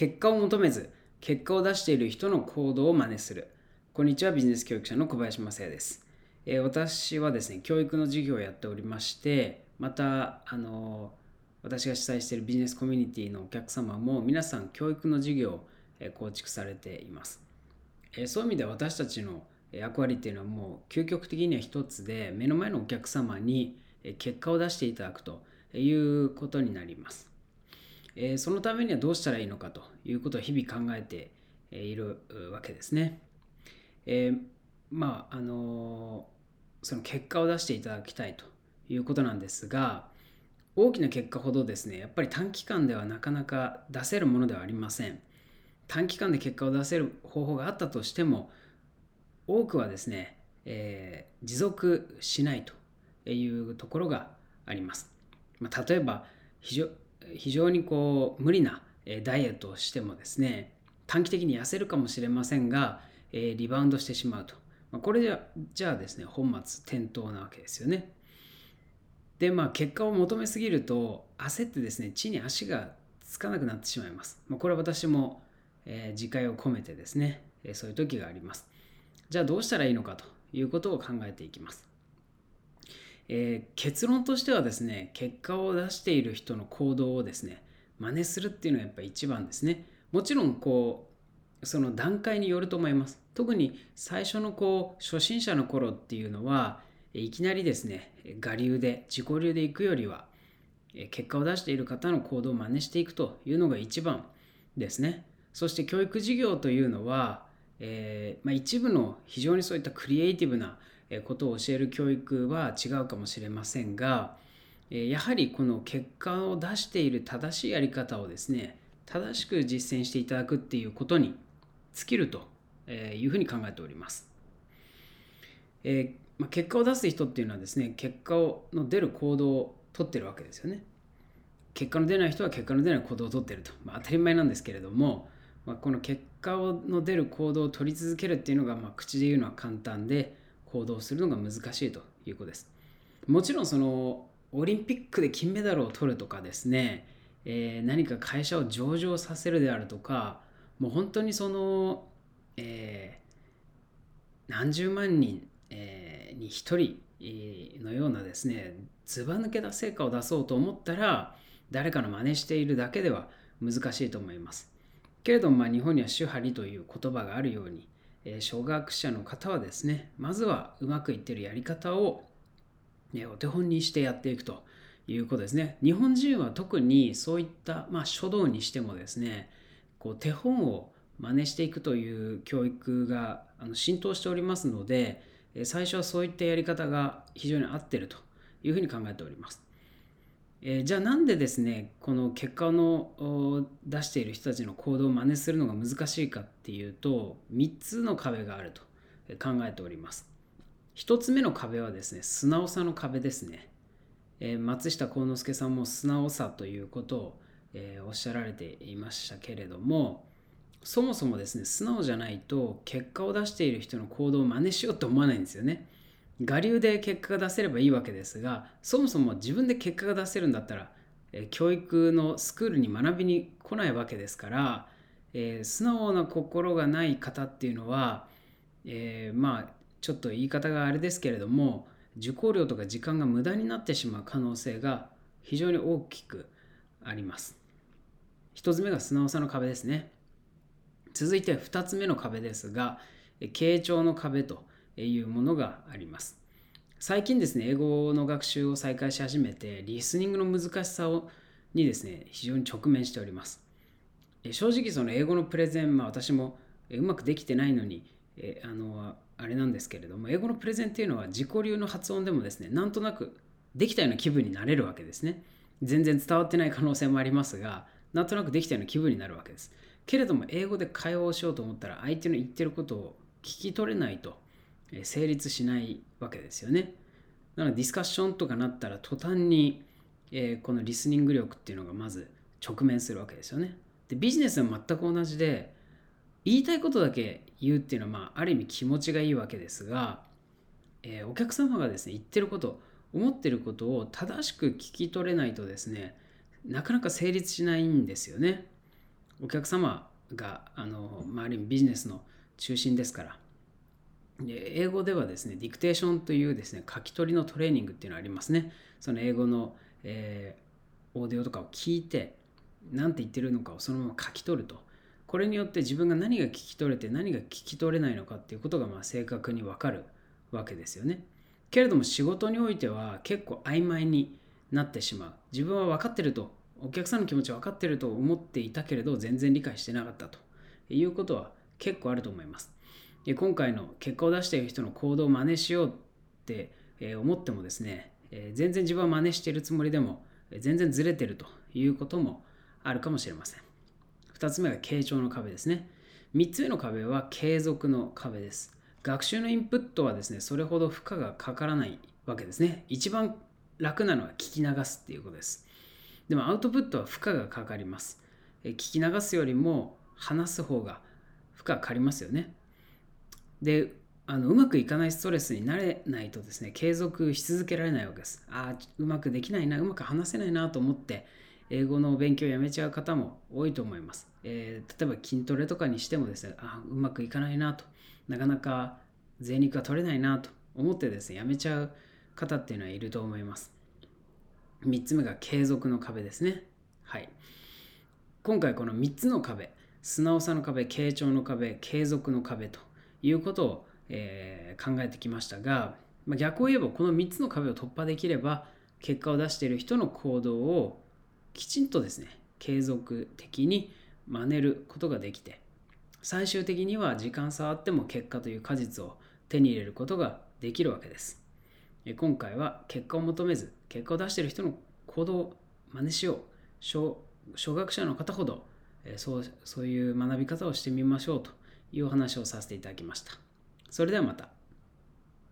結果を求めず結果を出している人の行動を真似する。こんにちはビジネス教育者の小林正也です、えー、私はですね教育の授業をやっておりましてまたあの私が主催しているビジネスコミュニティのお客様も皆さん教育の授業を構築されています、えー、そういう意味で私たちの役割っていうのはもう究極的には一つで目の前のお客様に結果を出していただくということになります。えそのためにはどうしたらいいのかということを日々考えているわけですね。え、まああのその結果を出していただきたいということなんですが大きな結果ほどですねやっぱり短期間ではなかなか出せるものではありません。短期間で結果を出せる方法があったとしても多くはですね、えー、持続しないというところがあります。まあ、例えば非常非常にこう無理なダイエットをしてもですね短期的に痩せるかもしれませんが、えリバウンドしてしまうと、まこれじゃじゃあですね本末転倒なわけですよね。でまあ結果を求めすぎると焦ってですね地に足がつかなくなってしまいます、ま、これは私も、え、自戒を込めてですね、えそういう時があります。じゃあどうしたらいいのかということを考えていきます。えー、結論としてはですね結果を出している人の行動をですね真似するっていうのはやっぱり一番ですね。もちろんこうその段階によると思います。特に最初のこう初心者の頃っていうのはいきなりですね我流で自己流でいくよりは結果を出している方の行動を真似していくというのが一番ですね。そして教育事業というのは、えー、まあ、一部の非常にそういったクリエイティブなことを教える教育は違うかもしれませんがやはりこの結果を出している正しいやり方をですね正しく実践していただくっていうことに尽きるというふうに考えております。えーまあ、結果を出す人っていうのはですね結果をの出る行動をとってるわけですよね。結果の出ない人は結果の出ない行動をとってると、まあ、当たり前なんですけれども、まあ、この結果の出る行動を取り続けるっていうのが、まあ、口で言うのは簡単で行動するのが難しいということです。もちろんそのオリンピックで金メダルを取るとかですね、えー、何か会社を上場させるであるとかもう本当にその、えー、何十万人、えー、に1人のようなですねずば抜けた成果を出そうと思ったら誰かの真似しているだけでは難しいと思います。けれども、まあ、日本には主張りという言葉があるようにえ初学者の方はですねまずはうまくいってるやり方を、ね、お手本にしてやっていくということですね。日本人は特にそういった、まあ、書道にしてもですねこう手本を真似していくという教育があの浸透しておりますので最初はそういったやり方が非常に合ってるというふうに考えております。えー、じゃあなんでですねこの結果の出している人たちの行動を真似するのが難しいかっていうと3つの壁があると考えております。1つ目の壁はですね素直さの壁ですね、えー、松下幸之助さんも素直さということを、えー、おっしゃられていましたけれどもそもそもですね素直じゃないと結果を出している人の行動を真似しようと思わないんですよね。我流で結果が出せればいいわけですがそもそも自分で結果が出せるんだったら、教育のスクールに学びに来ないわけですから、えー、素直な心がない方っていうのは、えー、まあちょっと言い方があれですけれども受講料とか時間が無駄になってしまう可能性が非常に大きくあります。1つ目が素直さの壁ですね。続いて2つ目の壁ですが、傾聴の壁というものがあります。最近ですね、英語の学習を再開し始めて、リスニングの難しさをにですね、非常に直面しております。正直その英語のプレゼン、まあ、私もうまくできてないのに、えあのあれなんですけれども、英語のプレゼンっていうのは自己流の発音でもですね、なんとなくできたような気分になれるわけですね。全然伝わってない可能性もありますが、なんとなくできたような気分になるわけです。けれども、英語で会話をしようと思ったら、相手の言ってることを聞き取れないと成立しないわけですよね。なのでディスカッションとかなったら途端に、えー、このリスニング力っていうのがまず直面するわけですよね。でビジネスは全く同じで言いたいことだけ言うっていうのは、まあ、ある意味気持ちがいいわけですが、えー、お客様がですね言ってること思ってることを正しく聞き取れないとですねなかなか成立しないんですよね。お客様があの、まあ、ある意味ビジネスの中心ですから英語ではですねディクテーションというですね書き取りのトレーニングっていうのがありますね。その英語の、えー、オーディオとかを聞いて何て言ってるのかをそのまま書き取ると。これによって自分が何が聞き取れて何が聞き取れないのかっていうことがまあ正確に分かるわけですよね。けれども仕事においては結構曖昧になってしまう。自分は分かってるとお客さんの気持ち分かってると思っていたけれど全然理解してなかったということは結構あると思います。で今回の結果を出している人の行動を真似しようって思ってもですね全然自分は真似しているつもりでも全然ずれてるということもあるかもしれません。2つ目が傾聴の壁ですね。3つ目の壁は継続の壁です。学習のインプットはですねそれほど負荷がかからないわけですね。一番楽なのは聞き流すっていうことです。でもアウトプットは負荷がかかります。聞き流すよりも話す方が負荷かかりますよね。であのうまくいかないストレスになれないとですね継続し続けられないわけです。ああうまくできないなうまく話せないなと思って英語の勉強をやめちゃう方も多いと思います、えー、例えば筋トレとかにしてもですねあうまくいかないなとなかなか贅肉が取れないなと思ってですねやめちゃう方っていうのはいると思います。3つ目が継続の壁ですね。はい。今回この3つの壁素直さの壁傾聴の壁継続の壁ということを、えー、考えてきましたが、まあ、逆を言えばこの3つの壁を突破できれば結果を出している人の行動をきちんとですね継続的に真似ることができて最終的には時間差あっても結果という果実を手に入れることができるわけです。今回は結果を求めず結果を出している人の行動を真似しよう。小学者の方ほどそうそういう学び方をしてみましょうというお話をさせていただきました。それではまた。